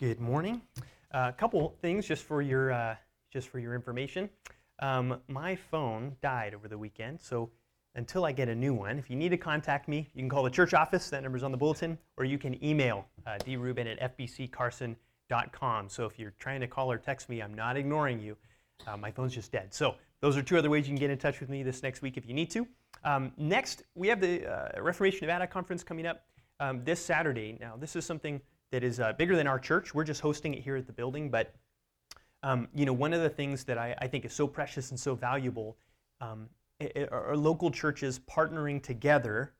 Good morning. A uh, couple things just for your uh, just for your information. Um, my phone died over the weekend, so until I get a new one, if you need to contact me, you can call the church office. That number's on the bulletin, or you can email uh, drubin at fbccarson.com. So if you're trying to call or text me, I'm not ignoring you. Uh, my phone's just dead. So those are two other ways you can get in touch with me this next week if you need to. Um, next, we have the uh, Reformation Nevada conference coming up um, this Saturday. Now, this is something that is uh, bigger than our church. We're just hosting it here at the building, but um, you know, one of the things that I, I, think is so precious and so valuable um, are local churches partnering together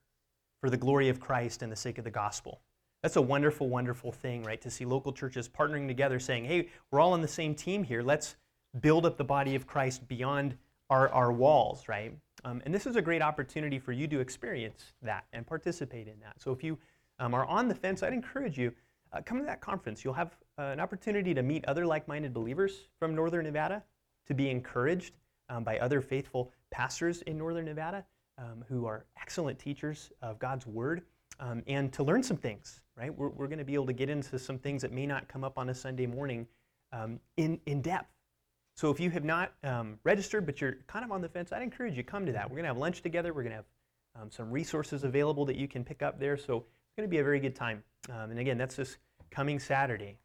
for the glory of Christ and the sake of the gospel. That's a wonderful, wonderful thing, right? To see local churches partnering together, saying, "Hey, we're all on the same team here. Let's build up the body of Christ beyond our, our walls, right?" Um, and this is a great opportunity for you to experience that and participate in that. So if you um, are on the fence, I'd encourage you uh, come to that conference. You'll have uh, an opportunity to meet other like minded believers from Northern Nevada, to be encouraged um, by other faithful pastors in Northern Nevada um, who are excellent teachers of God's Word, um, and to learn some things, right? We're, we're going to be able to get into some things that may not come up on a Sunday morning um, in, in depth. So if you have not um, registered, but you're kind of on the fence, I'd encourage you to come to that. We're going to have lunch together. We're going to have um, some resources available that you can pick up there. So it's going to be a very good time. Um, and again, that's this coming Saturday.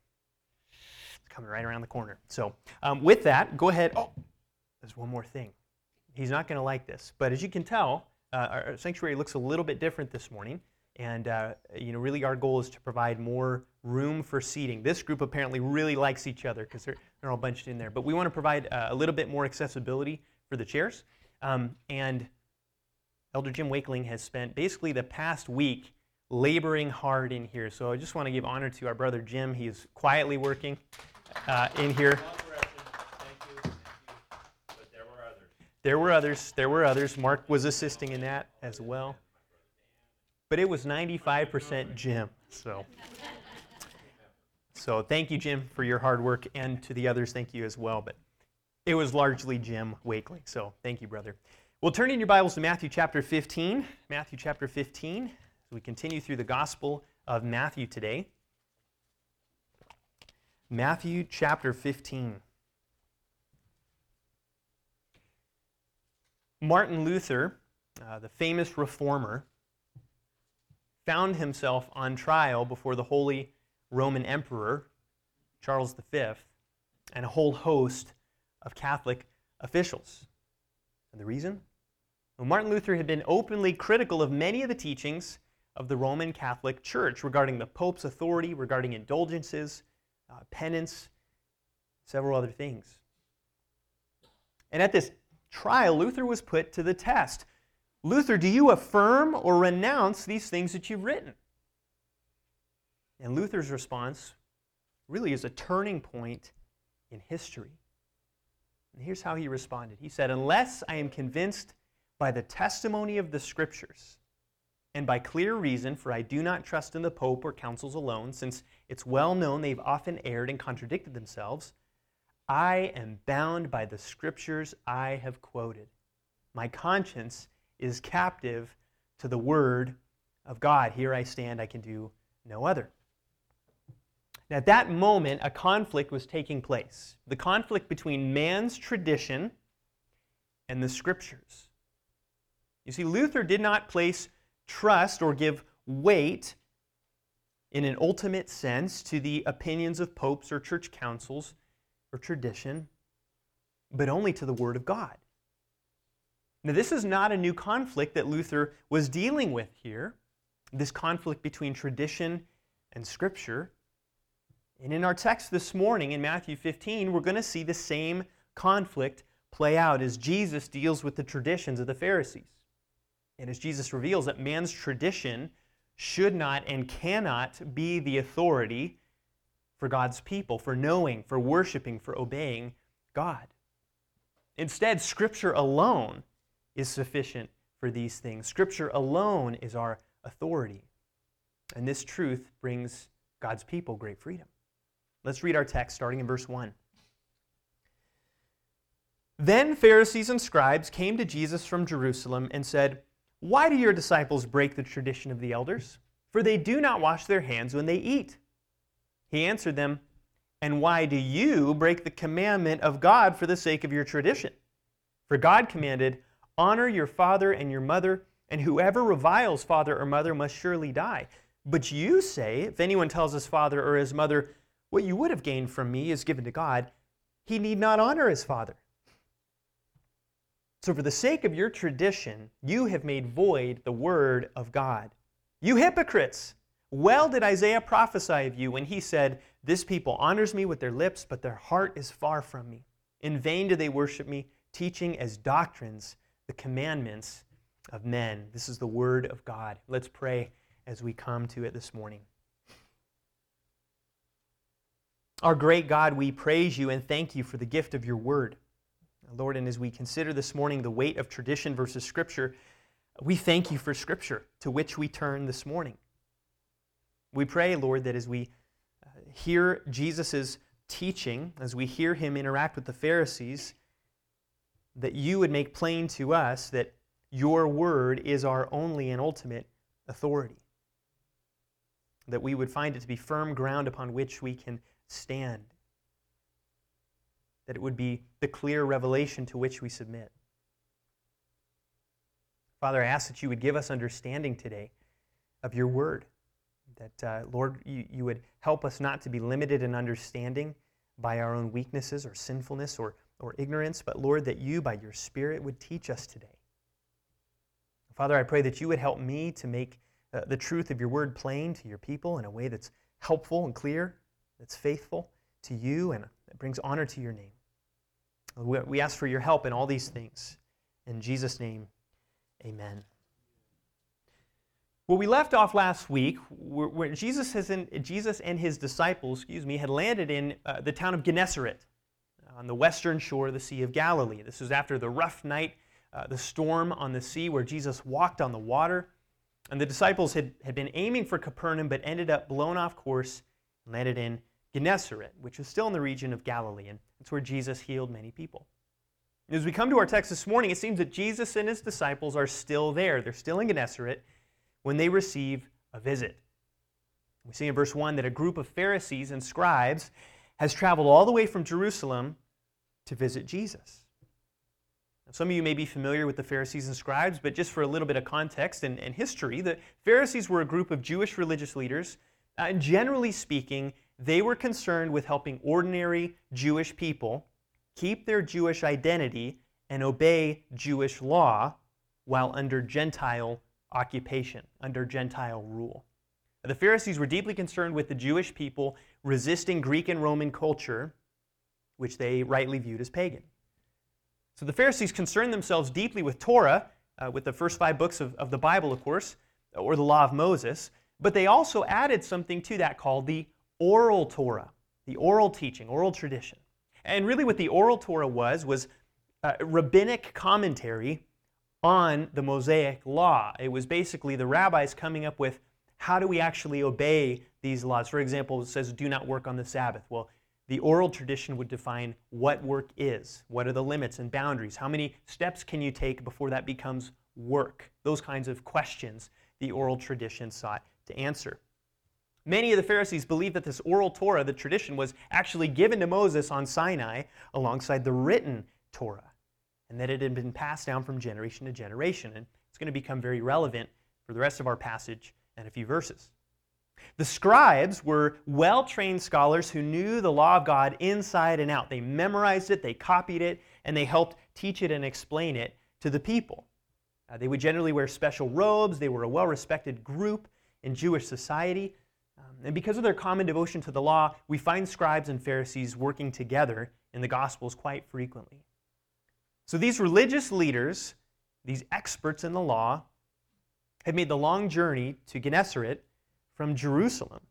It's coming right around the corner. So, um, with that, go ahead. Oh, there's one more thing. He's not going to like this, but as you can tell, uh, our sanctuary looks a little bit different this morning. And uh, you know, really, our goal is to provide more room for seating. This group apparently really likes each other because they're, they're all bunched in there. But we want to provide uh, a little bit more accessibility for the chairs. Um, and Elder Jim Wakeling has spent basically the past week laboring hard in here. So I just want to give honor to our brother Jim. He's quietly working uh, in here. There were others. There were others. Mark was assisting in that as well. But it was 95% Jim. So, so thank you, Jim, for your hard work, and to the others, thank you as well. But it was largely Jim Wakeling. So thank you, brother. We'll turn in your Bibles to Matthew chapter 15. Matthew chapter 15. So we continue through the Gospel of Matthew today. Matthew chapter 15. Martin Luther, uh, the famous reformer, found himself on trial before the Holy Roman Emperor, Charles V, and a whole host of Catholic officials. And the reason? Well, Martin Luther had been openly critical of many of the teachings of the Roman Catholic Church regarding the Pope's authority, regarding indulgences, uh, penance, several other things. And at this trial, Luther was put to the test. Luther, do you affirm or renounce these things that you've written? And Luther's response really is a turning point in history. And here's how he responded He said, Unless I am convinced by the testimony of the Scriptures and by clear reason, for I do not trust in the Pope or councils alone, since it's well known they've often erred and contradicted themselves. I am bound by the scriptures I have quoted. My conscience is captive to the word of God. Here I stand, I can do no other. Now, at that moment, a conflict was taking place the conflict between man's tradition and the scriptures. You see, Luther did not place trust or give weight in an ultimate sense to the opinions of popes or church councils or tradition, but only to the Word of God. Now, this is not a new conflict that Luther was dealing with here, this conflict between tradition and Scripture. And in our text this morning in Matthew 15, we're going to see the same conflict play out as Jesus deals with the traditions of the Pharisees. And as Jesus reveals, that man's tradition should not and cannot be the authority for God's people, for knowing, for worshiping, for obeying God. Instead, Scripture alone is sufficient for these things. Scripture alone is our authority. And this truth brings God's people great freedom. Let's read our text starting in verse 1. Then Pharisees and scribes came to Jesus from Jerusalem and said, why do your disciples break the tradition of the elders? For they do not wash their hands when they eat. He answered them, And why do you break the commandment of God for the sake of your tradition? For God commanded, Honor your father and your mother, and whoever reviles father or mother must surely die. But you say, If anyone tells his father or his mother, What you would have gained from me is given to God, he need not honor his father. So, for the sake of your tradition, you have made void the word of God. You hypocrites! Well did Isaiah prophesy of you when he said, This people honors me with their lips, but their heart is far from me. In vain do they worship me, teaching as doctrines the commandments of men. This is the word of God. Let's pray as we come to it this morning. Our great God, we praise you and thank you for the gift of your word. Lord, and as we consider this morning the weight of tradition versus Scripture, we thank you for Scripture to which we turn this morning. We pray, Lord, that as we uh, hear Jesus' teaching, as we hear him interact with the Pharisees, that you would make plain to us that your word is our only and ultimate authority. That we would find it to be firm ground upon which we can stand. That it would be the clear revelation to which we submit. Father, I ask that you would give us understanding today of your word. That, uh, Lord, you, you would help us not to be limited in understanding by our own weaknesses or sinfulness or, or ignorance, but, Lord, that you, by your Spirit, would teach us today. Father, I pray that you would help me to make uh, the truth of your word plain to your people in a way that's helpful and clear, that's faithful to you, and that brings honor to your name. We, ask for your help in all these things. In Jesus' name, amen. Well, we left off last week where, Jesus, in, Jesus and his disciples, excuse me, had landed in uh, the town of Gennesaret on the western shore of the Sea of Galilee. This was after the rough night, uh, the storm on the sea where Jesus walked on the water. And the disciples had, had been aiming for Capernaum but ended up blown off course and landed in Gennesaret, which was still in the region of Galilee. And it's where Jesus healed many people. As we come to our text this morning, it seems that Jesus and his disciples are still there. They're still in Gennesaret when they receive a visit. We see in verse 1 that a group of Pharisees and scribes has traveled all the way from Jerusalem to visit Jesus. Now, some of you may be familiar with the Pharisees and scribes, but just for a little bit of context and, and history, the Pharisees were a group of Jewish religious leaders. Uh, and generally speaking, they were concerned with helping ordinary Jewish people keep their Jewish identity and obey Jewish law while under Gentile occupation under Gentile rule. The Pharisees were deeply concerned with the Jewish people resisting Greek and Roman culture, which they rightly viewed as pagan. So the Pharisees concerned themselves deeply with Torah, uh, with the first five books of, of the Bible, of course, or the law of Moses, but they also added something to that called the oral Torah, the oral teaching, oral tradition. And really, what the oral Torah was, was uh, rabbinic commentary on the Mosaic law. It was basically the rabbis coming up with how do we actually obey these laws. For example, it says, do not work on the Sabbath. Well, the oral tradition would define what work is, what are the limits and boundaries, how many steps can you take before that becomes work. Those kinds of questions the oral tradition sought to answer. Many of the Pharisees believed that this oral Torah, the tradition, was actually given to Moses on Sinai alongside the written Torah and that it had been passed down from generation to generation. And it's going to become very relevant for the rest of our passage and a few verses. The scribes were well trained scholars who knew the law of God inside and out. They memorized it, they copied it, and they helped teach it and explain it to the people. Uh, they would generally wear special robes, they were a well respected group in Jewish society. Um, and because of their common devotion to the law, we find scribes and Pharisees working together in the Gospels quite frequently. So these religious leaders, these experts in the law, had made the long journey to Gennesaret from Jerusalem.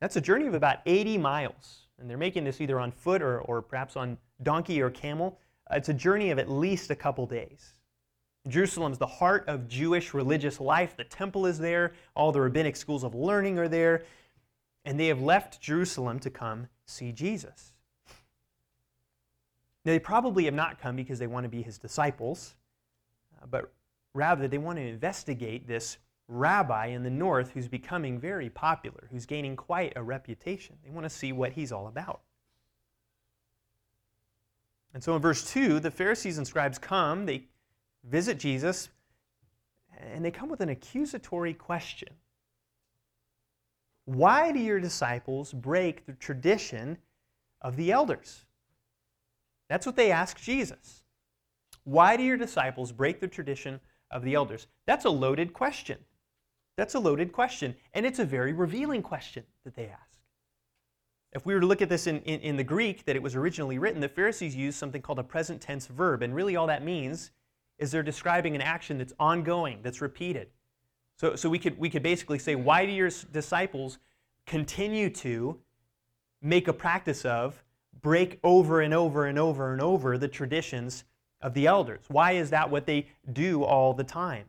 That's a journey of about 80 miles. And they're making this either on foot or, or perhaps on donkey or camel. Uh, it's a journey of at least a couple days. Jerusalem is the heart of Jewish religious life. The temple is there, all the rabbinic schools of learning are there, and they have left Jerusalem to come see Jesus. Now, they probably have not come because they want to be his disciples, uh, but rather they want to investigate this rabbi in the north who's becoming very popular, who's gaining quite a reputation. They want to see what he's all about. And so in verse 2, the Pharisees and scribes come, they visit Jesus, and they come with an accusatory question Why do your disciples break the tradition of the elders? That's what they ask Jesus. Why do your disciples break the tradition of the elders? That's a loaded question. That's a loaded question, and it's a very revealing question that they ask. If we were to look at this in, in, in, the Greek that it was originally written, the Pharisees used something called a present tense verb, and really all that means is they're describing an action that's ongoing, that's repeated. So, so we, could, we could basically say, why do your disciples continue to make a practice of break over and over and over and over the traditions of the elders? Why is that what they do all the time?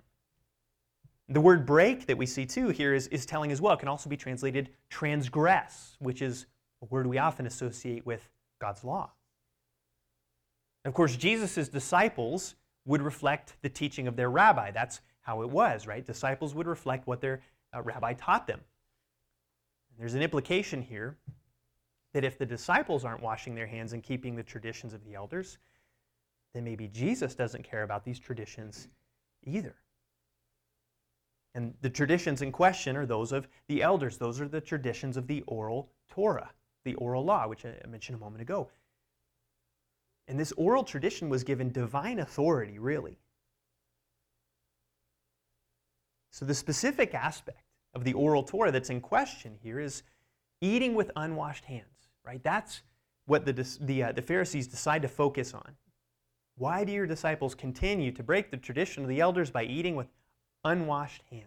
The word break that we see too here is, is telling as well. It can also be translated transgress, which is a word we often associate with God's law. Of course, Jesus' disciples would reflect the teaching of their rabbi. That's how it was, right? Disciples would reflect what their uh, rabbi taught them. And there's an implication here that if the disciples aren't washing their hands and keeping the traditions of the elders, then maybe Jesus doesn't care about these traditions either. And the traditions in question are those of the elders. Those are the traditions of the oral Torah, the oral law, which I mentioned a moment ago. And this oral tradition was given divine authority, really. So, the specific aspect of the oral Torah that's in question here is eating with unwashed hands, right? That's what the, the, uh, the Pharisees decide to focus on. Why do your disciples continue to break the tradition of the elders by eating with unwashed hands?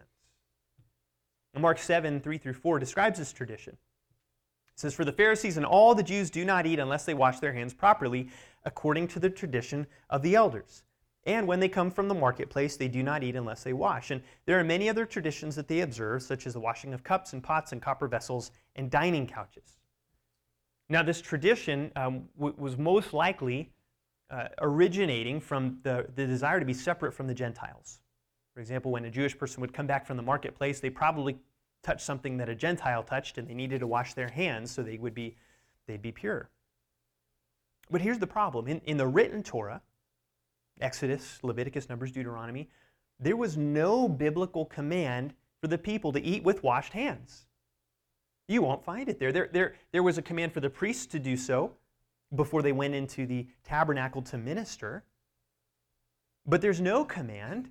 And Mark 7 3 through 4 describes this tradition. It says, For the Pharisees and all the Jews do not eat unless they wash their hands properly, according to the tradition of the elders. And when they come from the marketplace, they do not eat unless they wash. And there are many other traditions that they observe, such as the washing of cups and pots and copper vessels and dining couches. Now, this tradition um, w- was most likely uh, originating from the, the desire to be separate from the Gentiles. For example, when a Jewish person would come back from the marketplace, they probably touched something that a Gentile touched, and they needed to wash their hands so they would be, they'd be pure. But here's the problem in, in the written Torah, Exodus, Leviticus, Numbers, Deuteronomy, there was no biblical command for the people to eat with washed hands. You won't find it there. There, there, there was a command for the priests to do so before they went into the tabernacle to minister. But there's no command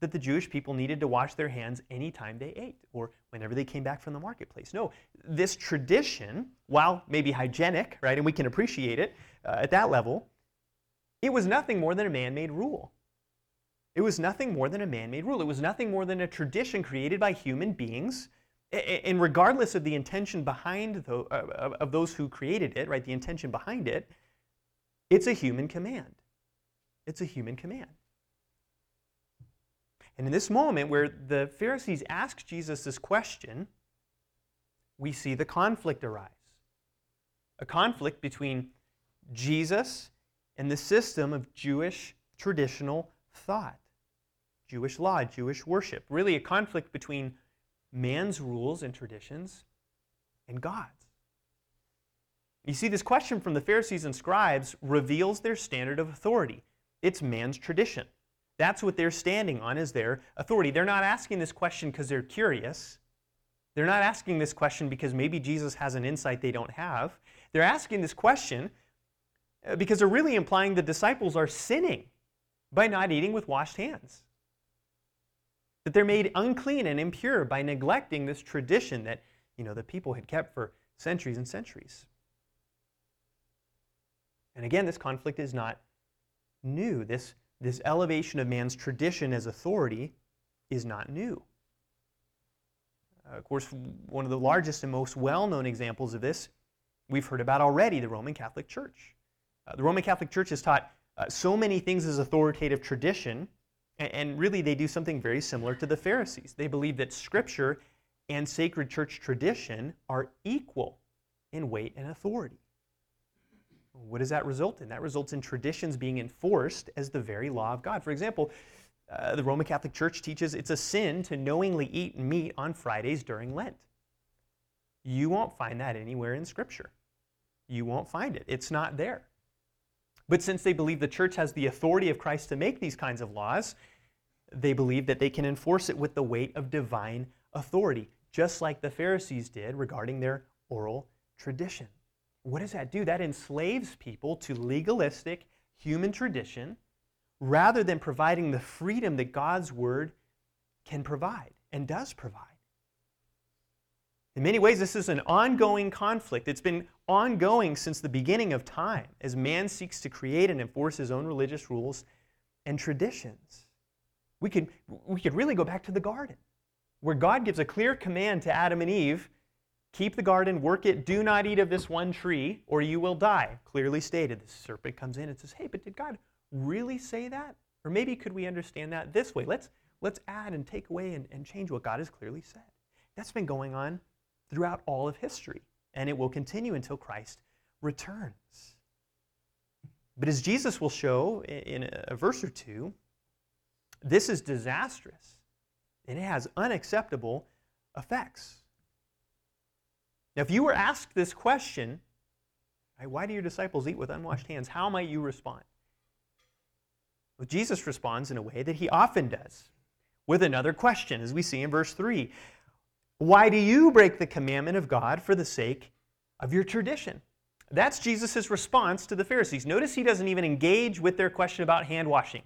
that the Jewish people needed to wash their hands anytime they ate or whenever they came back from the marketplace. No, this tradition, while maybe hygienic, right, and we can appreciate it uh, at that level, it was nothing more than a man made rule. It was nothing more than a man made rule. It was nothing more than a tradition created by human beings. And regardless of the intention behind the, uh, of those who created it, right, the intention behind it, it's a human command. It's a human command. And in this moment where the Pharisees ask Jesus this question, we see the conflict arise. A conflict between Jesus and the system of Jewish traditional thought, Jewish law, Jewish worship. Really, a conflict between man's rules and traditions and God's. You see, this question from the Pharisees and scribes reveals their standard of authority. It's man's tradition. That's what they're standing on is their authority. They're not asking this question because they're curious. They're not asking this question because maybe Jesus has an insight they don't have. They're asking this question because they're really implying the disciples are sinning by not eating with washed hands. That they're made unclean and impure by neglecting this tradition that you know the people had kept for centuries and centuries. And again, this conflict is not new. This this elevation of man's tradition as authority is not new. Uh, of course, one of the largest and most well known examples of this we've heard about already the Roman Catholic Church. Uh, the Roman Catholic Church has taught uh, so many things as authoritative tradition, and, and really they do something very similar to the Pharisees. They believe that Scripture and sacred church tradition are equal in weight and authority. What does that result in? That results in traditions being enforced as the very law of God. For example, Uh, the Roman Catholic Church teaches it's a sin to knowingly eat meat on Fridays during Lent. You won't find that anywhere in Scripture. You won't find it, it's not there. But since they believe the church has the authority of Christ to make these kinds of laws, they believe that they can enforce it with the weight of divine authority, just like the Pharisees did regarding their oral tradition. What does that do? That enslaves people to legalistic human tradition rather than providing the freedom that God's word can provide and does provide. In many ways, this is an ongoing conflict. It's been ongoing since the beginning of time as man seeks to create and enforce his own religious rules and traditions. We could, we could really go back to the garden, where God gives a clear command to Adam and Eve keep the garden, work it, do not eat of this one tree, or you will die. Clearly stated. The serpent comes in and says, Hey, but did God really say that? Or maybe could we understand that this way? Let's, let's add and take away and, and change what God has clearly said. That's been going on throughout all of history, and it will continue until Christ returns. But as Jesus will show in a verse or two, this is disastrous and it has unacceptable effects. Now, if you were asked this question, why do your disciples eat with unwashed hands? How might you respond? Well, Jesus responds in a way that he often does with another question, as we see in verse 3. Why do you break the commandment of God for the sake of your tradition? That's Jesus' response to the Pharisees. Notice he doesn't even engage with their question about hand washing.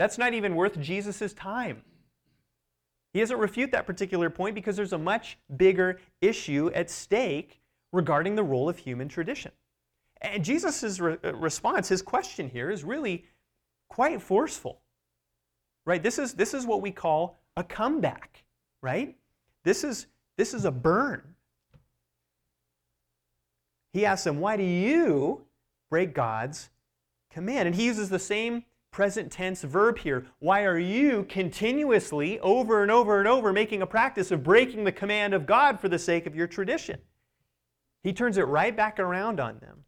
That's not even worth Jesus' time. He doesn't refute that particular point because there's a much bigger issue at stake regarding the role of human tradition. And Jesus' re- uh, response, his question here, is really quite forceful. Right? This is, this is what we call a comeback, right? This is, this is a burn. He asks them, Why do you break God's command? And he uses the same present tense verb here. Why are you continuously, over and over and over, making a practice of breaking the command of God for the sake of your tradition? He turns it right back around on them.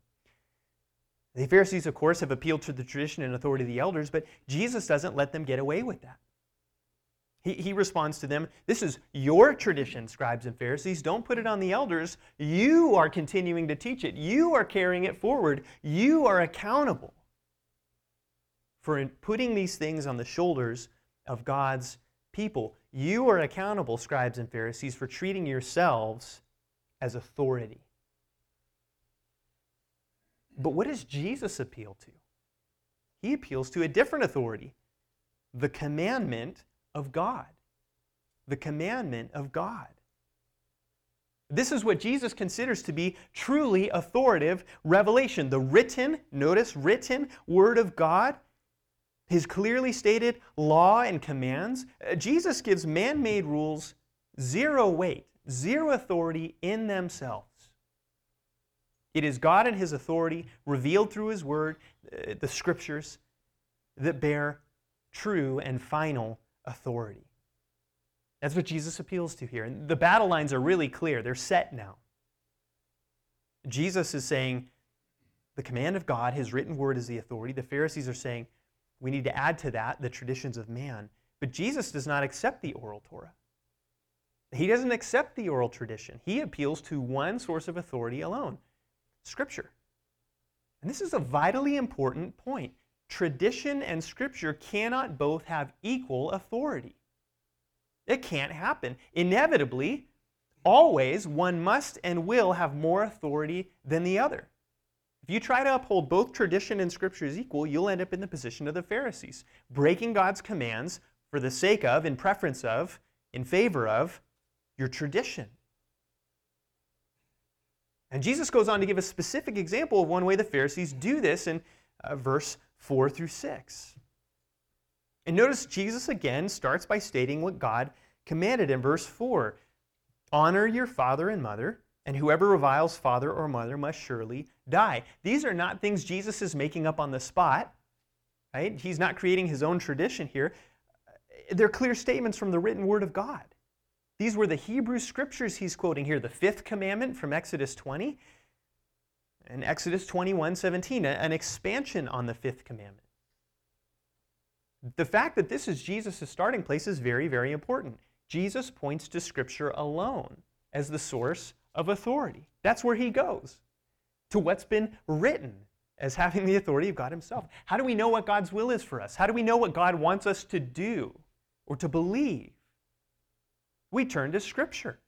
The Pharisees, of course, have appealed to the tradition and authority of the elders, but Jesus doesn't let them get away with that. He, he responds to them, This is your tradition, scribes and Pharisees. Don't put it on the elders. You are continuing to teach it, you are carrying it forward, you are accountable for putting these things on the shoulders of God's people. You are accountable, scribes and Pharisees, for treating yourselves as authority. But what does Jesus appeal to? He appeals to a different authority the commandment of God. The commandment of God. This is what Jesus considers to be truly authoritative revelation. The written, notice, written word of God his clearly stated law and commands, uh, Jesus gives man made rules zero weight, zero authority in themselves. It is God and His authority revealed through His Word, uh, the Scriptures, that bear true and final authority. That's what Jesus appeals to here. And the battle lines are really clear, they're set now. Jesus is saying the command of God, His written word, is the authority. The Pharisees are saying we need to add to that the traditions of man. But Jesus does not accept the oral Torah. He doesn't accept the oral tradition. He appeals to one source of authority alone Scripture. And this is a vitally important point. Tradition and Scripture cannot both have equal authority. It can't happen. Inevitably, always, one must and will have more authority than the other. If you try to uphold both tradition and scripture as equal, you'll end up in the position of the Pharisees, breaking God's commands for the sake of, in preference of, in favor of your tradition. And Jesus goes on to give a specific example of one way the Pharisees do this in uh, verse 4 through 6. And notice Jesus again starts by stating what God commanded in verse 4 Honor your father and mother and whoever reviles father or mother must surely die. These are not things Jesus is making up on the spot, right? He's not creating his own tradition here. They're clear statements from the written word of God. These were the Hebrew scriptures he's quoting here, the fifth commandment from Exodus 20 and Exodus 21 17, an expansion on the fifth commandment. The fact that this is Jesus' starting place is very, very important. Jesus points to Scripture alone as the source of authority. That's where he goes, to what's been written as having the authority of God Himself. How do we know what God's will is for us? How do we know what God wants us to do or to believe? We turn to Scripture.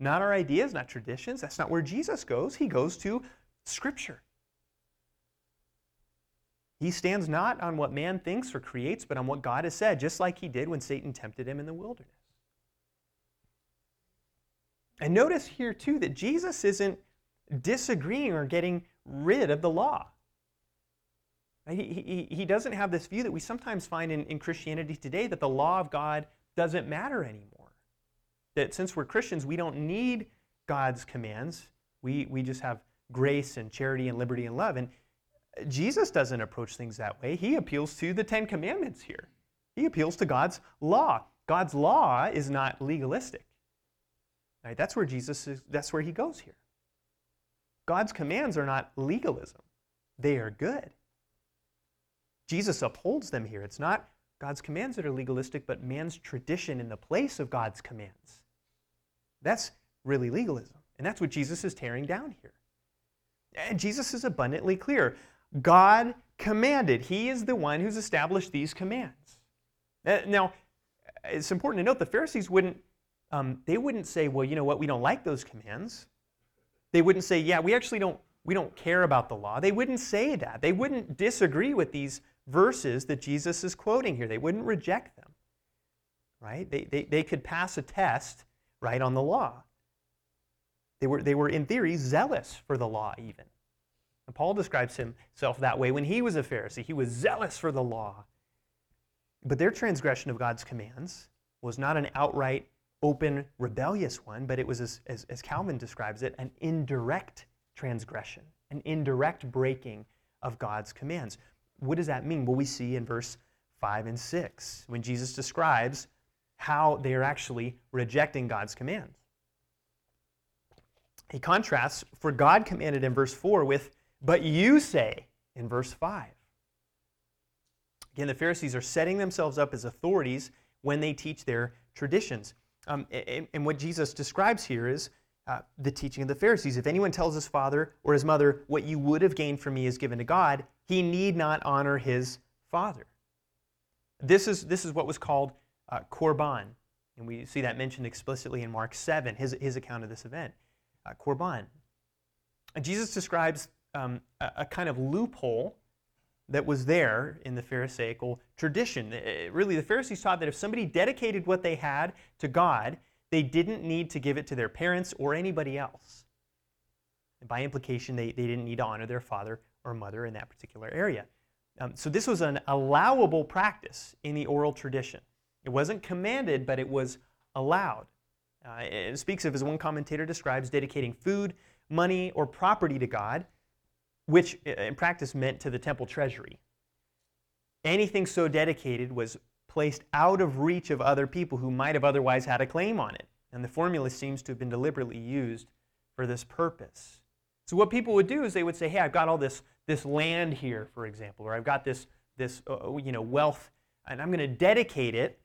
Not our ideas, not traditions. That's not where Jesus goes. He goes to Scripture. He stands not on what man thinks or creates, but on what God has said, just like he did when Satan tempted him in the wilderness. And notice here, too, that Jesus isn't disagreeing or getting rid of the law. He, he, he doesn't have this view that we sometimes find in, in Christianity today that the law of God doesn't matter anymore. That since we're Christians, we don't need God's commands. We, we just have grace and charity and liberty and love. And Jesus doesn't approach things that way. He appeals to the Ten Commandments here. He appeals to God's law. God's law is not legalistic. Right? That's where Jesus is, that's where he goes here. God's commands are not legalism. They are good. Jesus upholds them here. It's not God's commands that are legalistic, but man's tradition in the place of God's commands. That's really legalism. And that's what Jesus is tearing down here. And Jesus is abundantly clear. God commanded. He is the one who's established these commands. Uh, now, it's important to note the Pharisees wouldn't um, they wouldn't say, well, you know what, we don't like those commands. They wouldn't say, yeah, we actually don't we don't care about the law. They wouldn't say that. They wouldn't disagree with these verses that Jesus is quoting here. They wouldn't reject them. Right? They, they, they could pass a test right on the law. They were, they were, in theory, zealous for the law, even. And Paul describes himself that way when he was a Pharisee. He was zealous for the law. But their transgression of God's commands was not an outright, open, rebellious one, but it was, as, as, as Calvin describes it, an indirect transgression, an indirect breaking of God's commands. What does that mean? Well, we see in verse 5 and 6 when Jesus describes how they are actually rejecting God's commands. He contrasts, for God commanded in verse 4 with, but you say in verse 5. Again, the Pharisees are setting themselves up as authorities when they teach their traditions. Um, and, and, what Jesus describes here is uh, the teaching of the Pharisees. If anyone tells his father or his mother, What you would have gained from me is given to God, he need not honor his father. This is, this is what was called uh, korban. And we see that mentioned explicitly in Mark 7, his, his account of this event. Uh, korban. And Jesus describes um, a, a, kind of loophole that was there in the Pharisaical tradition. It, really, the Pharisees taught that if somebody dedicated what they had to God, they didn't need to give it to their parents or anybody else. And by implication, they, they didn't need to honor their father or mother in that particular area. Um, so this was an allowable practice in the oral tradition. It wasn't commanded, but it was allowed. Uh, it speaks of, as one commentator describes, dedicating food, money, or property to God, which in practice meant to the temple treasury. Anything so dedicated was placed out of reach of other people who might have otherwise had a claim on it. And the formula seems to have been deliberately used for this purpose. So what people would do is they would say, "Hey, I've got all this this land here, for example, or I've got this this uh, uh you know wealth, and I'm going to dedicate it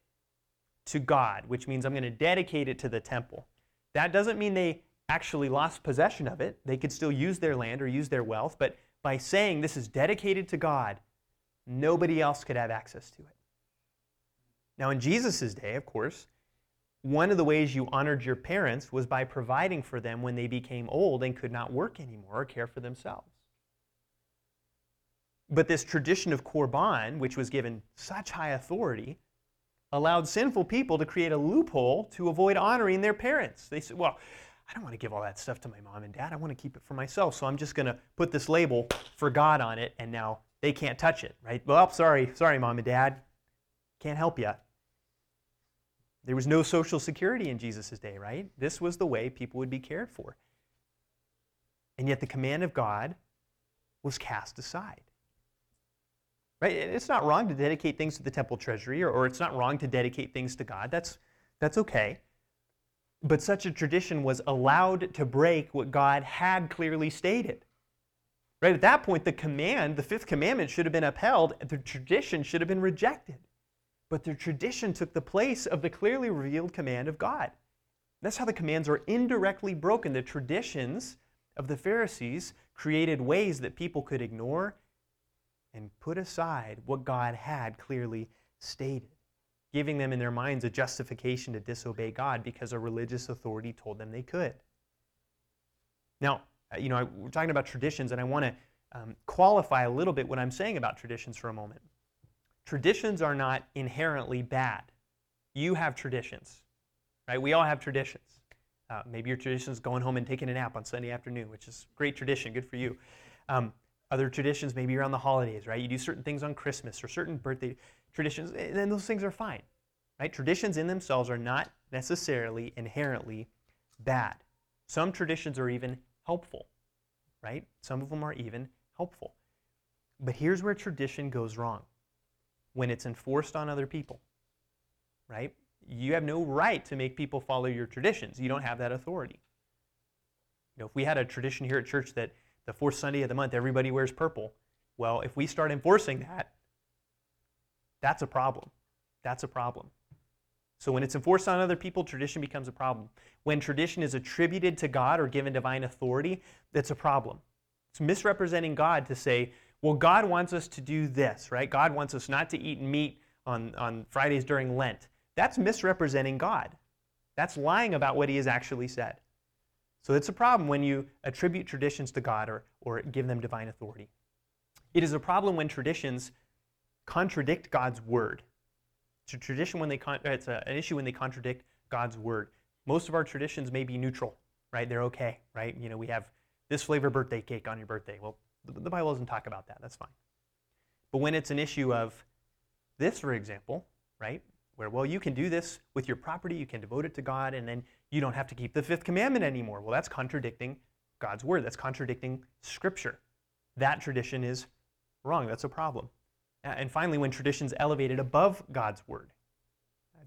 to God, which means I'm going to dedicate it to the temple." That doesn't mean they actually lost possession of it. They could still use their land or use their wealth, but by saying this is dedicated to God, nobody else could have access to it. Now, in Jesus' day, of course, one of the ways you honored your parents was by providing for them when they became old and could not work anymore or care for themselves. But this tradition of Korban, which was given such high authority, allowed sinful people to create a loophole to avoid honoring their parents. They said, well, I don't want to give all that stuff to my mom and dad. I want to keep it for myself. So I'm just going to put this label for God on it, and now they can't touch it, right? Well, sorry, sorry, mom and dad. Can't help you. There was no social security in Jesus' day, right? This was the way people would be cared for. And yet the command of God was cast aside. Right? It's not wrong to dedicate things to the temple treasury, or, or it's not wrong to dedicate things to God. That's, that's okay. But such a tradition was allowed to break what God had clearly stated. Right? At that point, the command, the fifth commandment, should have been upheld, the tradition should have been rejected. but the tradition took the place of the clearly revealed command of God. That's how the commands are indirectly broken. The traditions of the Pharisees created ways that people could ignore and put aside what God had clearly stated, giving them in their minds a justification to disobey God because a religious authority told them they could. Now, uh, you know, we're talking about traditions, and I want to um, qualify a little bit what I'm saying about traditions for a moment. Traditions are not inherently bad. You have traditions, right? We all have traditions. Uh, maybe your tradition is going home and taking a nap on Sunday afternoon, which is great tradition. Good for you. Um, other traditions, maybe around the holidays, right? You do certain things on Christmas or certain birthday traditions, and then those things are fine, right? Traditions in themselves are not necessarily inherently bad. Some traditions are even helpful, right? Some of them are even helpful. But here's where tradition goes wrong when it's enforced on other people, right? You have no right to make people follow your traditions. You don't have that authority. You know, if we had a tradition here at church that the fourth Sunday of the month everybody wears purple, well, if we start enforcing that, that's a problem. That's a problem. So when it's enforced on other people, tradition becomes a problem. When tradition is attributed to God or given divine authority, that's a problem. It's misrepresenting God to say, well, God wants us to do this, right? God wants us not to eat meat on, on Fridays during Lent. That's misrepresenting God. That's lying about what he has actually said. So it's a problem when you attribute traditions to God or, or give them divine authority. It is a problem when traditions contradict God's word. It's a tradition when they con- it's a, an issue when they contradict God's word. Most of our traditions may be neutral, right? They're okay, right? You know, we have this flavor birthday cake on your birthday. Well, the Bible doesn't talk about that. That's fine. But when it's an issue of this, for example, right, where, well, you can do this with your property, you can devote it to God, and then you don't have to keep the fifth commandment anymore. Well, that's contradicting God's word. That's contradicting Scripture. That tradition is wrong. That's a problem. And finally, when tradition's elevated above God's word,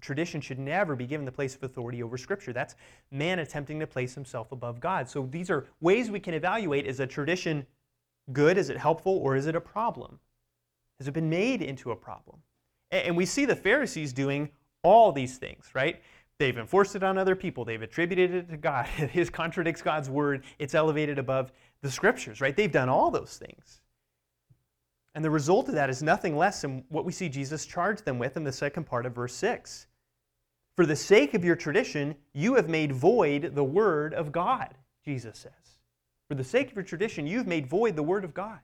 tradition should never be given the place of authority over Scripture. That's man attempting to place himself above God. So these are ways we can evaluate is a tradition good? Is it helpful? Or is it a problem? Has it been made into a problem? And we see the Pharisees doing all these things, right? They've enforced it on other people. They've attributed it to God. It contradicts God's word. It's elevated above the scriptures, right? They've done all those things. And the result of that is nothing less than what we see Jesus charge them with in the second part of verse 6. For the sake of your tradition, you have made void the word of God, Jesus says. For the sake of your tradition, you've made void the word of God.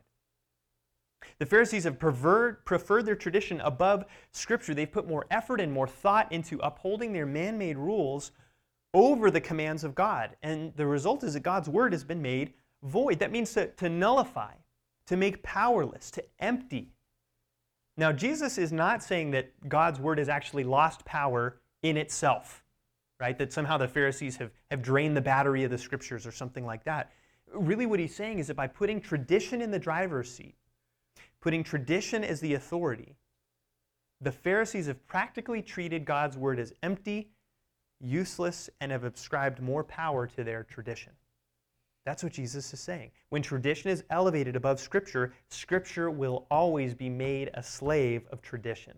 The Pharisees have preferred, their tradition above Scripture. They've put more effort and more thought into upholding their man made rules over the commands of God. And the result is that God's word has been made void. That means to, to nullify, to make powerless, to empty. Now, Jesus is not saying that God's word has actually lost power in itself, right? That somehow the Pharisees have, have drained the battery of the scriptures or something like that. Really, what he's saying is that by putting tradition in the driver's seat, putting tradition as the authority, the Pharisees have practically treated God's word as empty, useless, and have ascribed more power to their tradition. That's what Jesus is saying. When tradition is elevated above Scripture, Scripture will always be made a slave of tradition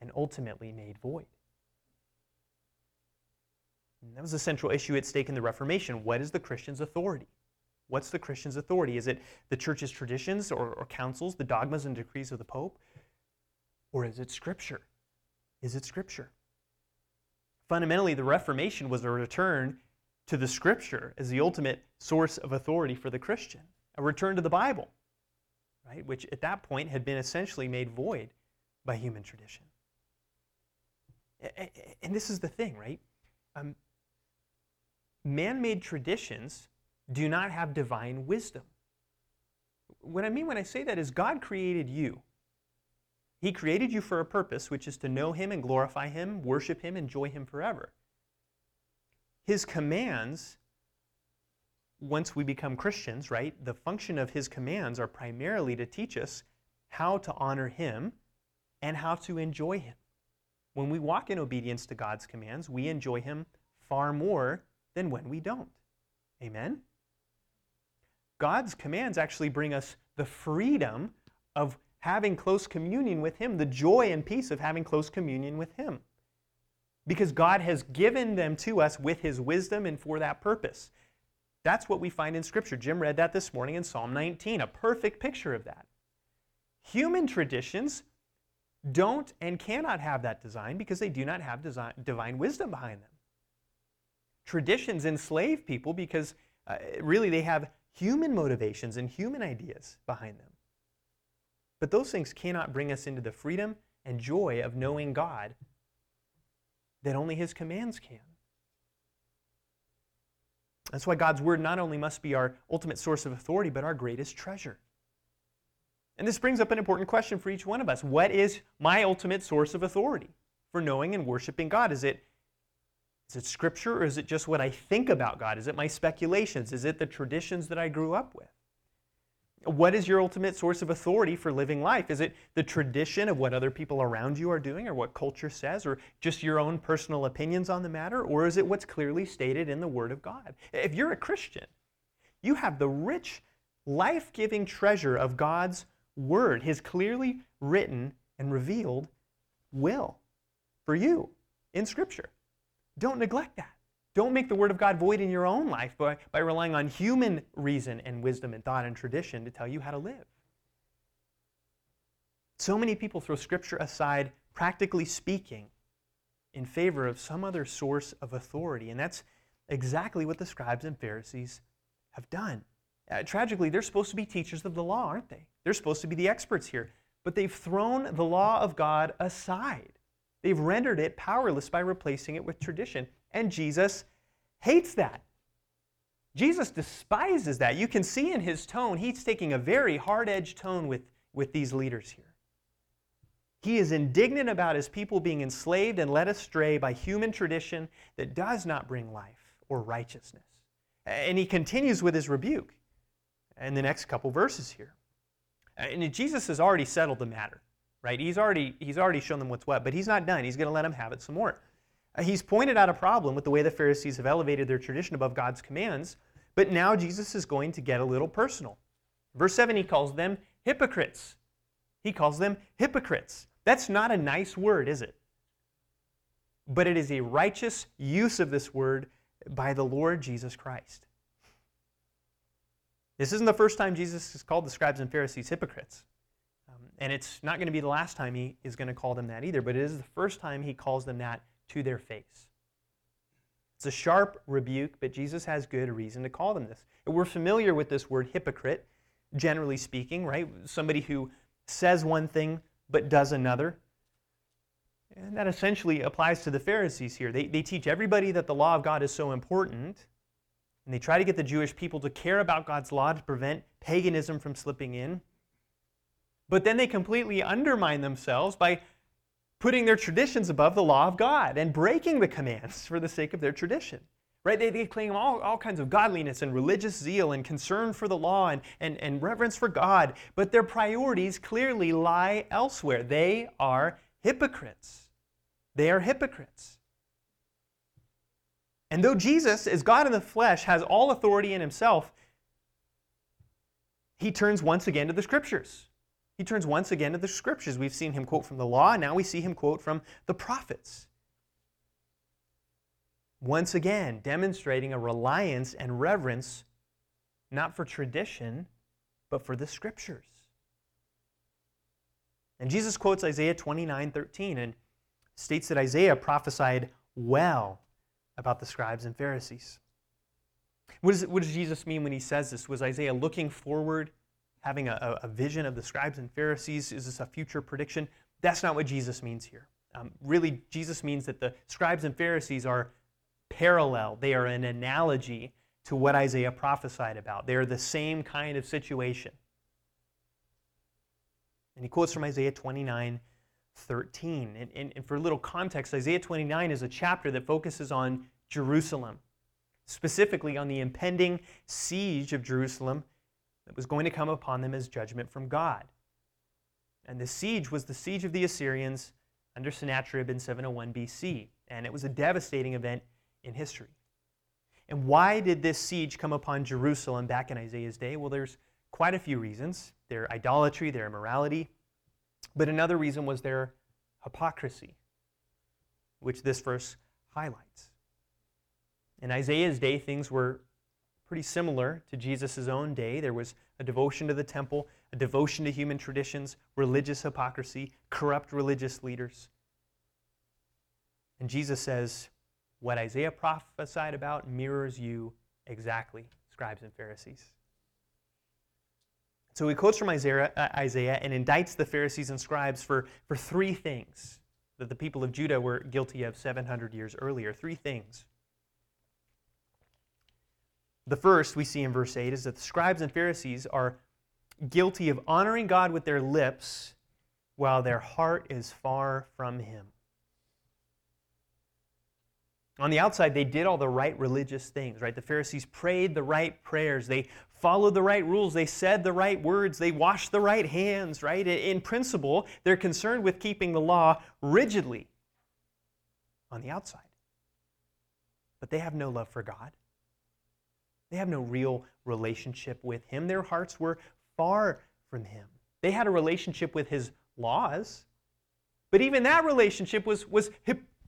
and ultimately made void. And that was the central issue at stake in the Reformation. What is the Christian's authority? What's the Christian's authority? Is it the church's traditions or, or councils, the dogmas and decrees of the Pope? Or is it Scripture? Is it Scripture? Fundamentally, the Reformation was a return to the Scripture as the ultimate source of authority for the Christian, a return to the Bible, right? Which at that point had been essentially made void by human tradition. And this is the thing, right? Um, Man made traditions do not have divine wisdom. What I mean when I say that is God created you. He created you for a purpose, which is to know Him and glorify Him, worship Him, enjoy Him forever. His commands, once we become Christians, right, the function of His commands are primarily to teach us how to honor Him and how to enjoy Him. When we walk in obedience to God's commands, we enjoy Him far more than when we don't. Amen? God's commands actually bring us the freedom of having close communion with Him, the joy and peace of having close communion with Him. Because God has given them to us with His wisdom and for that purpose. That's what we find in Scripture. Jim read that this morning in Psalm 19, a perfect picture of that. Human traditions don't and cannot have that design because they do not have design, divine wisdom behind them. Traditions enslave people because uh, really they have human motivations and human ideas behind them. But those things cannot bring us into the freedom and joy of knowing God that only His commands can. That's why God's Word not only must be our ultimate source of authority, but our greatest treasure. And this brings up an important question for each one of us. What is my ultimate source of authority for knowing and worshiping God? Is it, is it Scripture or is it just what I think about God? Is it my speculations? Is it the traditions that I grew up with? What is your ultimate source of authority for living life? Is it the tradition of what other people around you are doing or what culture says or just your own personal opinions on the matter? Or is it what's clearly stated in the Word of God? If you're a Christian, you have the rich, life giving treasure of God's Word, His clearly written and revealed will for you in Scripture. Don't neglect that. Don't make the Word of God void in your own life by, by relying on human reason and wisdom and thought and tradition to tell you how to live. So many people throw Scripture aside, practically speaking, in favor of some other source of authority. And that's exactly what the scribes and Pharisees have done. Uh, tragically, they're supposed to be teachers of the law, aren't they? They're supposed to be the experts here. But they've thrown the law of God aside. They've rendered it powerless by replacing it with tradition. And Jesus hates that. Jesus despises that. You can see in his tone, he's taking a very hard edged tone with, with these leaders here. He is indignant about his people being enslaved and led astray by human tradition that does not bring life or righteousness. And he continues with his rebuke in the next couple verses here. And Jesus has already settled the matter, right? He's already, he's already shown them what's what, but he's not done. He's going to let them have it some more. Uh, he's pointed out a problem with the way the Pharisees have elevated their tradition above God's commands, but now Jesus is going to get a little personal. Verse 7, he calls them hypocrites. He calls them hypocrites. That's not a nice word, is it? But it is a righteous use of this word by the Lord Jesus Christ. This isn't the first time Jesus has called the scribes and Pharisees hypocrites. And it's not going to be the last time he is going to call them that either, but it is the first time he calls them that to their face. It's a sharp rebuke, but Jesus has good reason to call them this. We're familiar with this word hypocrite, generally speaking, right? Somebody who says one thing but does another. And that essentially applies to the Pharisees here. They, they teach everybody that the law of God is so important, and they try to get the Jewish people to care about God's law to prevent paganism from slipping in. But then they completely undermine themselves by putting their traditions above the law of God and breaking the commands for the sake of their tradition. Right? They, they claim all, all kinds of godliness and religious zeal and concern for the law and, and, and reverence for God, but their priorities clearly lie elsewhere. They are hypocrites. They are hypocrites. And though Jesus, as God in the flesh, has all authority in himself, he turns once again to the scriptures. He turns once again to the scriptures. We've seen him quote from the law, now we see him quote from the prophets. Once again, demonstrating a reliance and reverence not for tradition, but for the scriptures. And Jesus quotes Isaiah 29 13 and states that Isaiah prophesied well about the scribes and Pharisees. What, is, what does Jesus mean when he says this? Was Isaiah looking forward having a, a, vision of the scribes and Pharisees? Is this a future prediction? That's not what Jesus means here. Um, really, Jesus means that the scribes and Pharisees are parallel, they are an analogy to what Isaiah prophesied about. They are the same kind of situation. And he quotes from Isaiah 29 13. And, and, and for a little context, Isaiah 29 is a chapter that focuses on Jerusalem, specifically on the impending siege of Jerusalem that was going to come upon them as judgment from God. And the siege was the siege of the Assyrians under Sennacherib in 701 BC, and it was a devastating event in history. And why did this siege come upon Jerusalem back in Isaiah's day? Well, there's quite a few reasons. Their idolatry, their immorality, But another reason was their hypocrisy, which this verse highlights. In Isaiah's day, things were pretty similar to Jesus' own day. There was a devotion to the temple, a devotion to human traditions, religious hypocrisy, corrupt religious leaders. And Jesus says, What Isaiah prophesied about mirrors you exactly, scribes and Pharisees. So he quotes from Isaiah, uh, Isaiah and indicts the Pharisees and scribes for, for three things that the people of Judah were guilty of 700 years earlier. Three things. The first we see in verse 8 is that the scribes and Pharisees are guilty of honoring God with their lips while their heart is far from Him. On the outside, they did all the right religious things, right? The Pharisees prayed the right prayers. They followed the right rules. They said the right words. They washed the right hands, right? In principle, they're concerned with keeping the law rigidly on the outside. But they have no love for God. They have no real relationship with Him. Their hearts were far from Him. They had a relationship with His laws, but even that relationship was, was,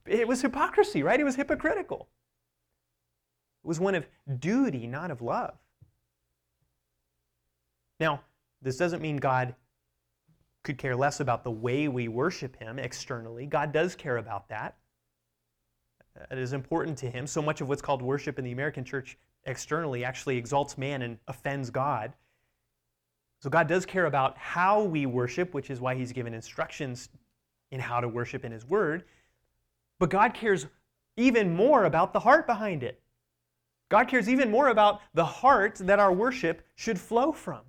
it was hypocrisy, right? It was hypocritical. It was one of duty, not of love. Now, this doesn't mean God could care less about the way we worship Him externally. God does care about that. It is important to Him. So much of what's called worship in the American church externally actually exalts man and offends God. So God does care about how we worship, which is why He's given instructions in how to worship in His Word. But God cares even more about the heart behind it. God cares even more about the heart that our worship should flow from.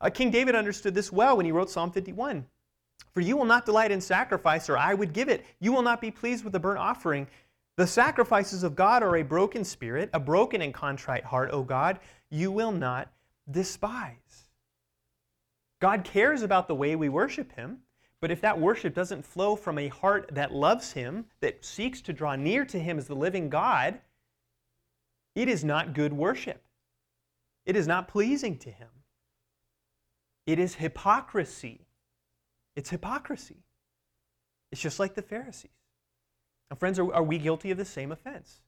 Uh, King David understood this well when he wrote Psalm 51. For you will not delight in sacrifice, or I would give it. You will not be pleased with the burnt offering. The sacrifices of God are a broken spirit, a broken and contrite heart, O God, you will not despise. God cares about the way we worship Him, but if that worship doesn't flow from a heart that loves Him, that seeks to draw near to Him as the living God, it is not good worship. It is not pleasing to Him. It is hypocrisy. It's hypocrisy. It's just like the Pharisees. Now, friends, are, are we guilty of the same offense?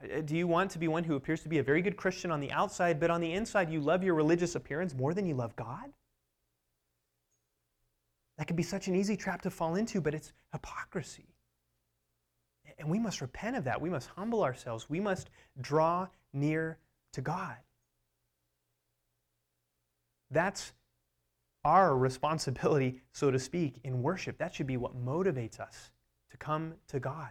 Uh, do you want to be one who appears to be a very good Christian on the outside, but on the inside you love your religious appearance more than you love God? That could be such an easy trap to fall into, but it's hypocrisy. And we must repent of that. We must humble ourselves. We must draw near to God. That's our responsibility, so to speak, in worship. That should be what motivates us to come to God,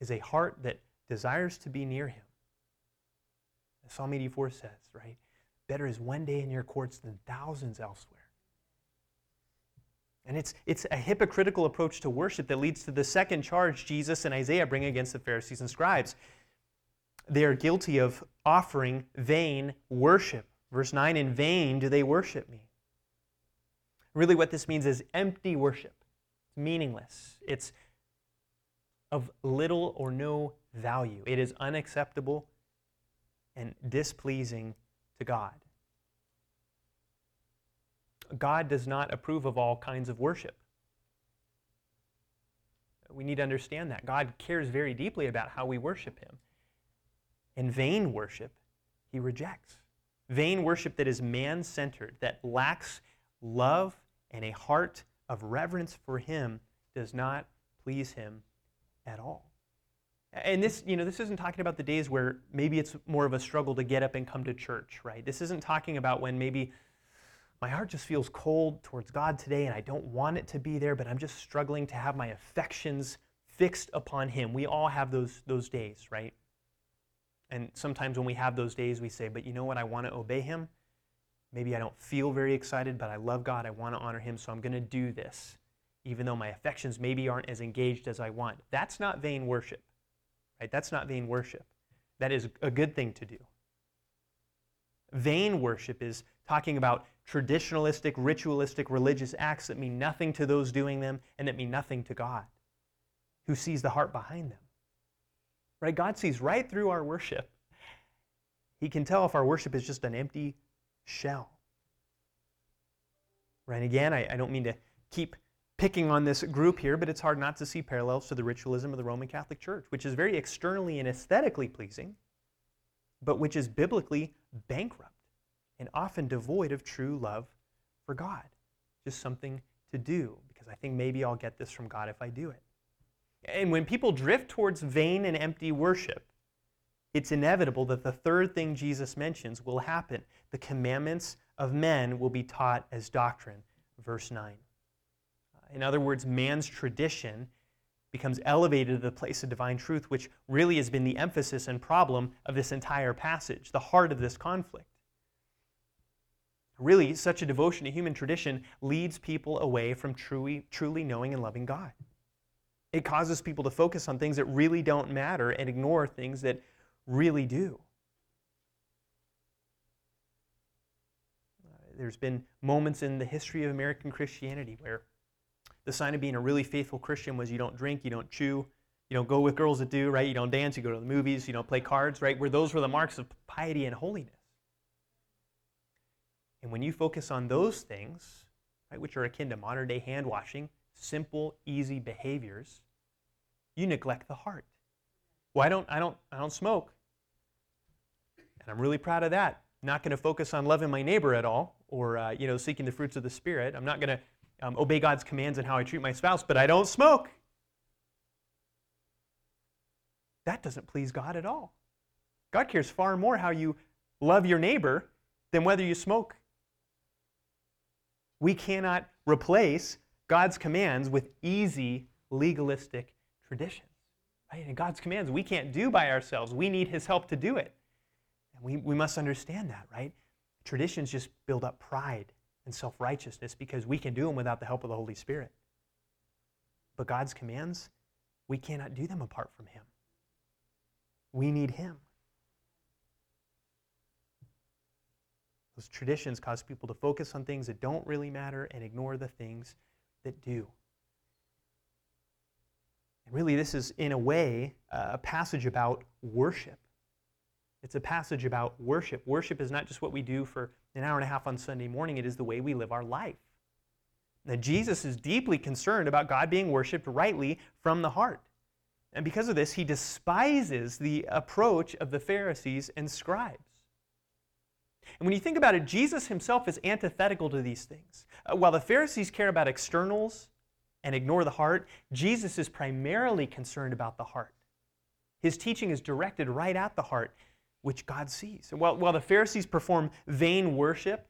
is a heart that desires to be near Him. Psalm 84 says, right? Better is one day in your courts than thousands elsewhere. And it's, it's a hypocritical approach to worship that leads to the second charge Jesus and Isaiah bring against the Pharisees and scribes. They are guilty of offering vain worship. Verse 9 In vain do they worship me. Really, what this means is empty worship. It's meaningless. It's of little or no value. It is unacceptable and displeasing to God. God does not approve of all kinds of worship. We need to understand that. God cares very deeply about how we worship Him. And vain worship, He rejects. Vain worship that is man centered, that lacks love and a heart of reverence for Him, does not please Him at all. And this, you know, this isn't talking about the days where maybe it's more of a struggle to get up and come to church, right? This isn't talking about when maybe my heart just feels cold towards God today and I don't want it to be there, but I'm just struggling to have my affections fixed upon Him. We all have those, those days, right? And sometimes when we have those days, we say, but you know what? I want to obey Him. Maybe I don't feel very excited, but I love God. I want to honor Him, so I'm going to do this, even though my affections maybe aren't as engaged as I want. That's not vain worship, right? That's not vain worship. That is a good thing to do. Vain worship is talking about traditionalistic, ritualistic, religious acts that mean nothing to those doing them and that mean nothing to God, who sees the heart behind them. Right? God sees right through our worship. He can tell if our worship is just an empty shell. Right? Again, I, I don't mean to keep picking on this group here, but it's hard not to see parallels to the ritualism of the Roman Catholic Church, which is very externally and aesthetically pleasing, but which is biblically bankrupt and often devoid of true love for God. Just something to do, because I think maybe I'll get this from God if I do it. And when people drift towards vain and empty worship, it's inevitable that the third thing Jesus mentions will happen. The commandments of men will be taught as doctrine. Verse 9. In other words, man's tradition becomes elevated to the place of divine truth, which really has been the emphasis and problem of this entire passage, the heart of this conflict. Really, such a devotion to human tradition leads people away from truly, truly knowing and loving God. It causes people to focus on things that really don't matter and ignore things that really do. There's been moments in the history of American Christianity where the sign of being a really faithful Christian was you don't drink, you don't chew, you don't go with girls that do, right? You don't dance, you go to the movies, you don't play cards, right? Where those were the marks of piety and holiness. And when you focus on those things, right, which are akin to modern day hand washing, simple, easy behaviors, you neglect the heart. Well, I don't, I don't, I don't smoke. And I'm really proud of that. Not going to focus on loving my neighbor at all or, uh, you know, seeking the fruits of the Spirit. I'm not going to um, obey God's commands and how I treat my spouse, but I don't smoke. That doesn't please God at all. God cares far more how you love your neighbor than whether you smoke. We cannot replace God's commands with easy legalistic traditions. Right? And God's commands we can't do by ourselves. We need His help to do it. And we, we must understand that, right? Traditions just build up pride and self righteousness because we can do them without the help of the Holy Spirit. But God's commands, we cannot do them apart from Him. We need Him. Those traditions cause people to focus on things that don't really matter and ignore the things that do. And really, this is, in a way, a passage about worship. It's a passage about worship. Worship is not just what we do for an hour and a half on Sunday morning, it is the way we live our life. Now, Jesus is deeply concerned about God being worshiped rightly from the heart. And because of this, he despises the approach of the Pharisees and scribes. And when you think about it, Jesus himself is antithetical to these things. Uh, while the Pharisees care about externals and ignore the heart, Jesus is primarily concerned about the heart. His teaching is directed right at the heart, which God sees. And while, while the Pharisees perform vain worship,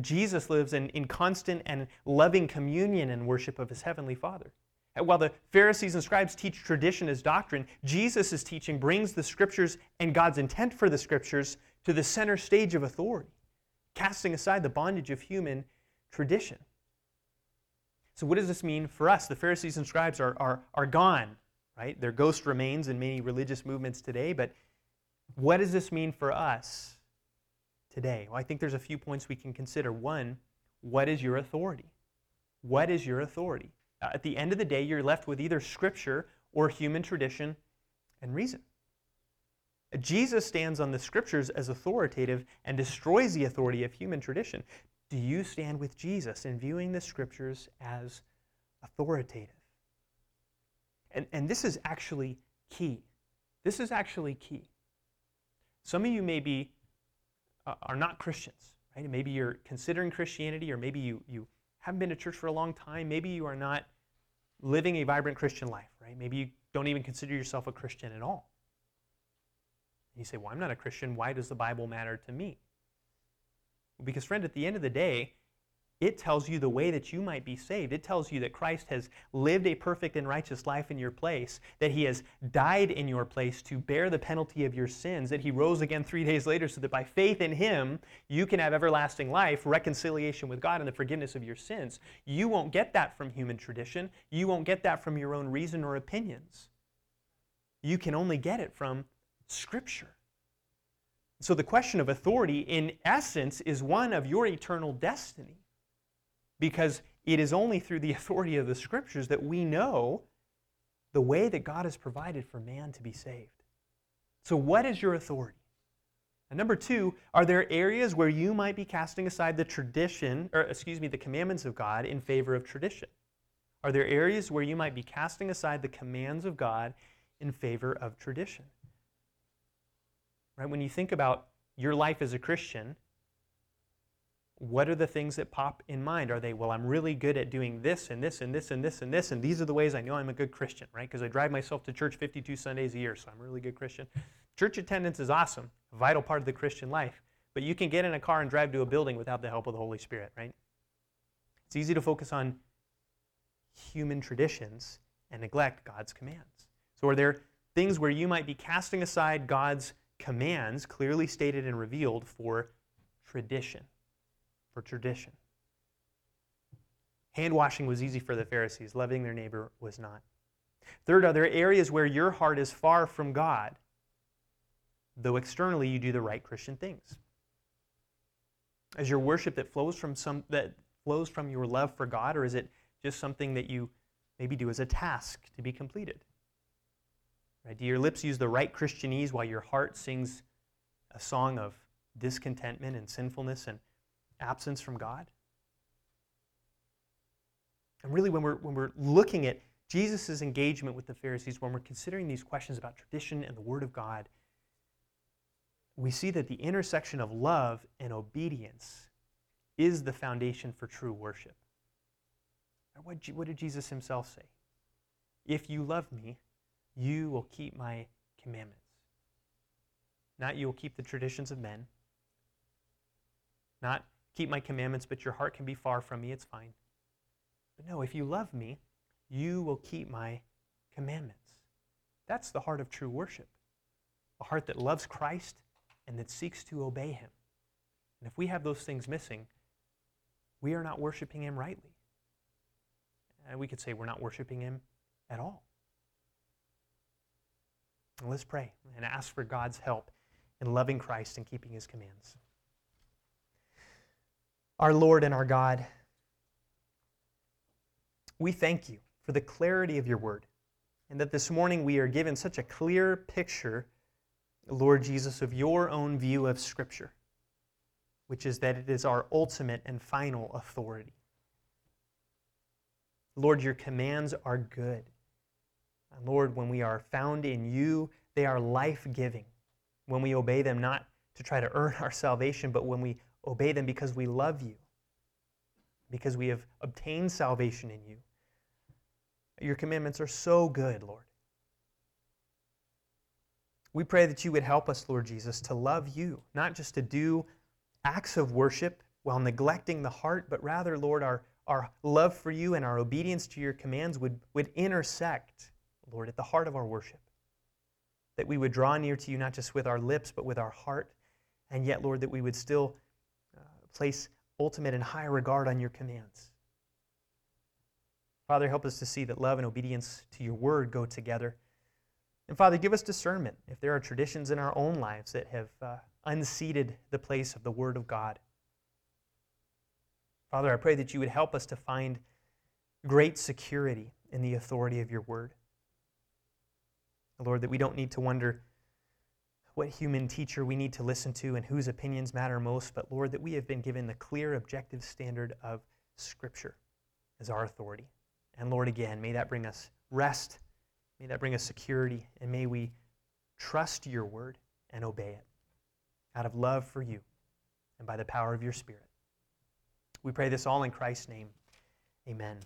Jesus lives in, in constant and loving communion and worship of his heavenly Father. And while the Pharisees and scribes teach tradition as doctrine, Jesus' teaching brings the scriptures and God's intent for the scriptures to the center stage of authority, casting aside the bondage of human tradition. So, what does this mean for us? The Pharisees and scribes are, are, are gone, right? Their ghost remains in many religious movements today, but what does this mean for us today? Well, I think there's a few points we can consider. One, what is your authority? What is your authority? At the end of the day, you're left with either scripture or human tradition and reason. Jesus stands on the scriptures as authoritative and destroys the authority of human tradition. Do you stand with Jesus in viewing the scriptures as authoritative? And, and this is actually key. This is actually key. Some of you maybe uh, are not Christians, right? Maybe you're considering Christianity, or maybe you, you haven't been to church for a long time. Maybe you are not living a vibrant Christian life, right? Maybe you don't even consider yourself a Christian at all. And You say, Well, I'm not a Christian. Why does the Bible matter to me? Because, friend, at the end of the day, it tells you the way that you might be saved. It tells you that Christ has lived a perfect and righteous life in your place, that he has died in your place to bear the penalty of your sins, that he rose again three days later so that by faith in him, you can have everlasting life, reconciliation with God, and the forgiveness of your sins. You won't get that from human tradition. You won't get that from your own reason or opinions. You can only get it from Scripture. So the question of authority, in essence, is one of your eternal destiny. Because it is only through the authority of the Scriptures that we know the way that God has provided for man to be saved. So, what is your authority? And number two, are there areas where you might be casting aside the tradition, or excuse me, the commandments of God in favor of tradition? Are there areas where you might be casting aside the commands of God in favor of tradition? Right? When you think about your life as a Christian, what are the things that pop in mind? Are they, well, I'm really good at doing this and this and this and this and this, and these are the ways I know I'm a good Christian, right? Because I drive myself to church 52 Sundays a year, so I'm a really good Christian. Church attendance is awesome, a vital part of the Christian life, but you can get in a car and drive to a building without the help of the Holy Spirit, right? It's easy to focus on human traditions and neglect God's commands. So, are there things where you might be casting aside God's commands, clearly stated and revealed, for tradition? For tradition. Hand washing was easy for the Pharisees, loving their neighbor was not. Third, are there areas where your heart is far from God, though externally you do the right Christian things? Is your worship that flows from some that flows from your love for God, or is it just something that you maybe do as a task to be completed? Right? Do your lips use the right Christianese while your heart sings a song of discontentment and sinfulness and absence from God? And really, when we're, when we're looking at Jesus' engagement with the Pharisees, when we're considering these questions about tradition and the Word of God, we see that the intersection of love and obedience is the foundation for true worship. What, what did Jesus himself say? If you love me, you will keep my commandments. Not you will keep the traditions of men, not keep my commandments, but your heart can be far from me, it's fine. But no, if you love me, you will keep my commandments. That's the heart of true worship a heart that loves Christ and that seeks to obey him. And if we have those things missing, we are not worshiping him rightly. And we could say we're not worshiping him at all. Let's pray and ask for God's help in loving Christ and keeping his commands our Lord and our God, we thank you for the clarity of your word and that this morning we are given such a clear picture, Lord Jesus, of your own view of Scripture, which is that it is our ultimate and final authority. Lord, your commands are good. And Lord, when we are found in you, they are life giving. When we obey them, not to try to earn our salvation, but when we obey them because we love you, because we have obtained salvation in you. Your commandments are so good, Lord. We pray that you would help us, Lord Jesus, to love you, not just to do acts of worship while neglecting the heart, but rather, Lord, our, our love for you and our obedience to your commands would, would intersect, Lord, at the heart of our worship. That we would draw near to you not just with our lips, but with our heart. And yet, Lord, that we would still place ultimate and high regard on your commands. Father, help us to see that love and obedience to your word go together. And Father, give us discernment if there are traditions in our own lives that have uh, unseated the place of the word of God. Father, I pray that you would help us to find great security in the authority of your word. Lord, that we don't need to wonder what human teacher we need to listen to and whose opinions matter most, but Lord, that we have been given the clear, objective standard of Scripture as our authority. And Lord, again, may that bring us rest, may that bring us security, and may we trust your word and obey it out of love for you and by the power of your Spirit. We pray this all in Christ's name. Amen.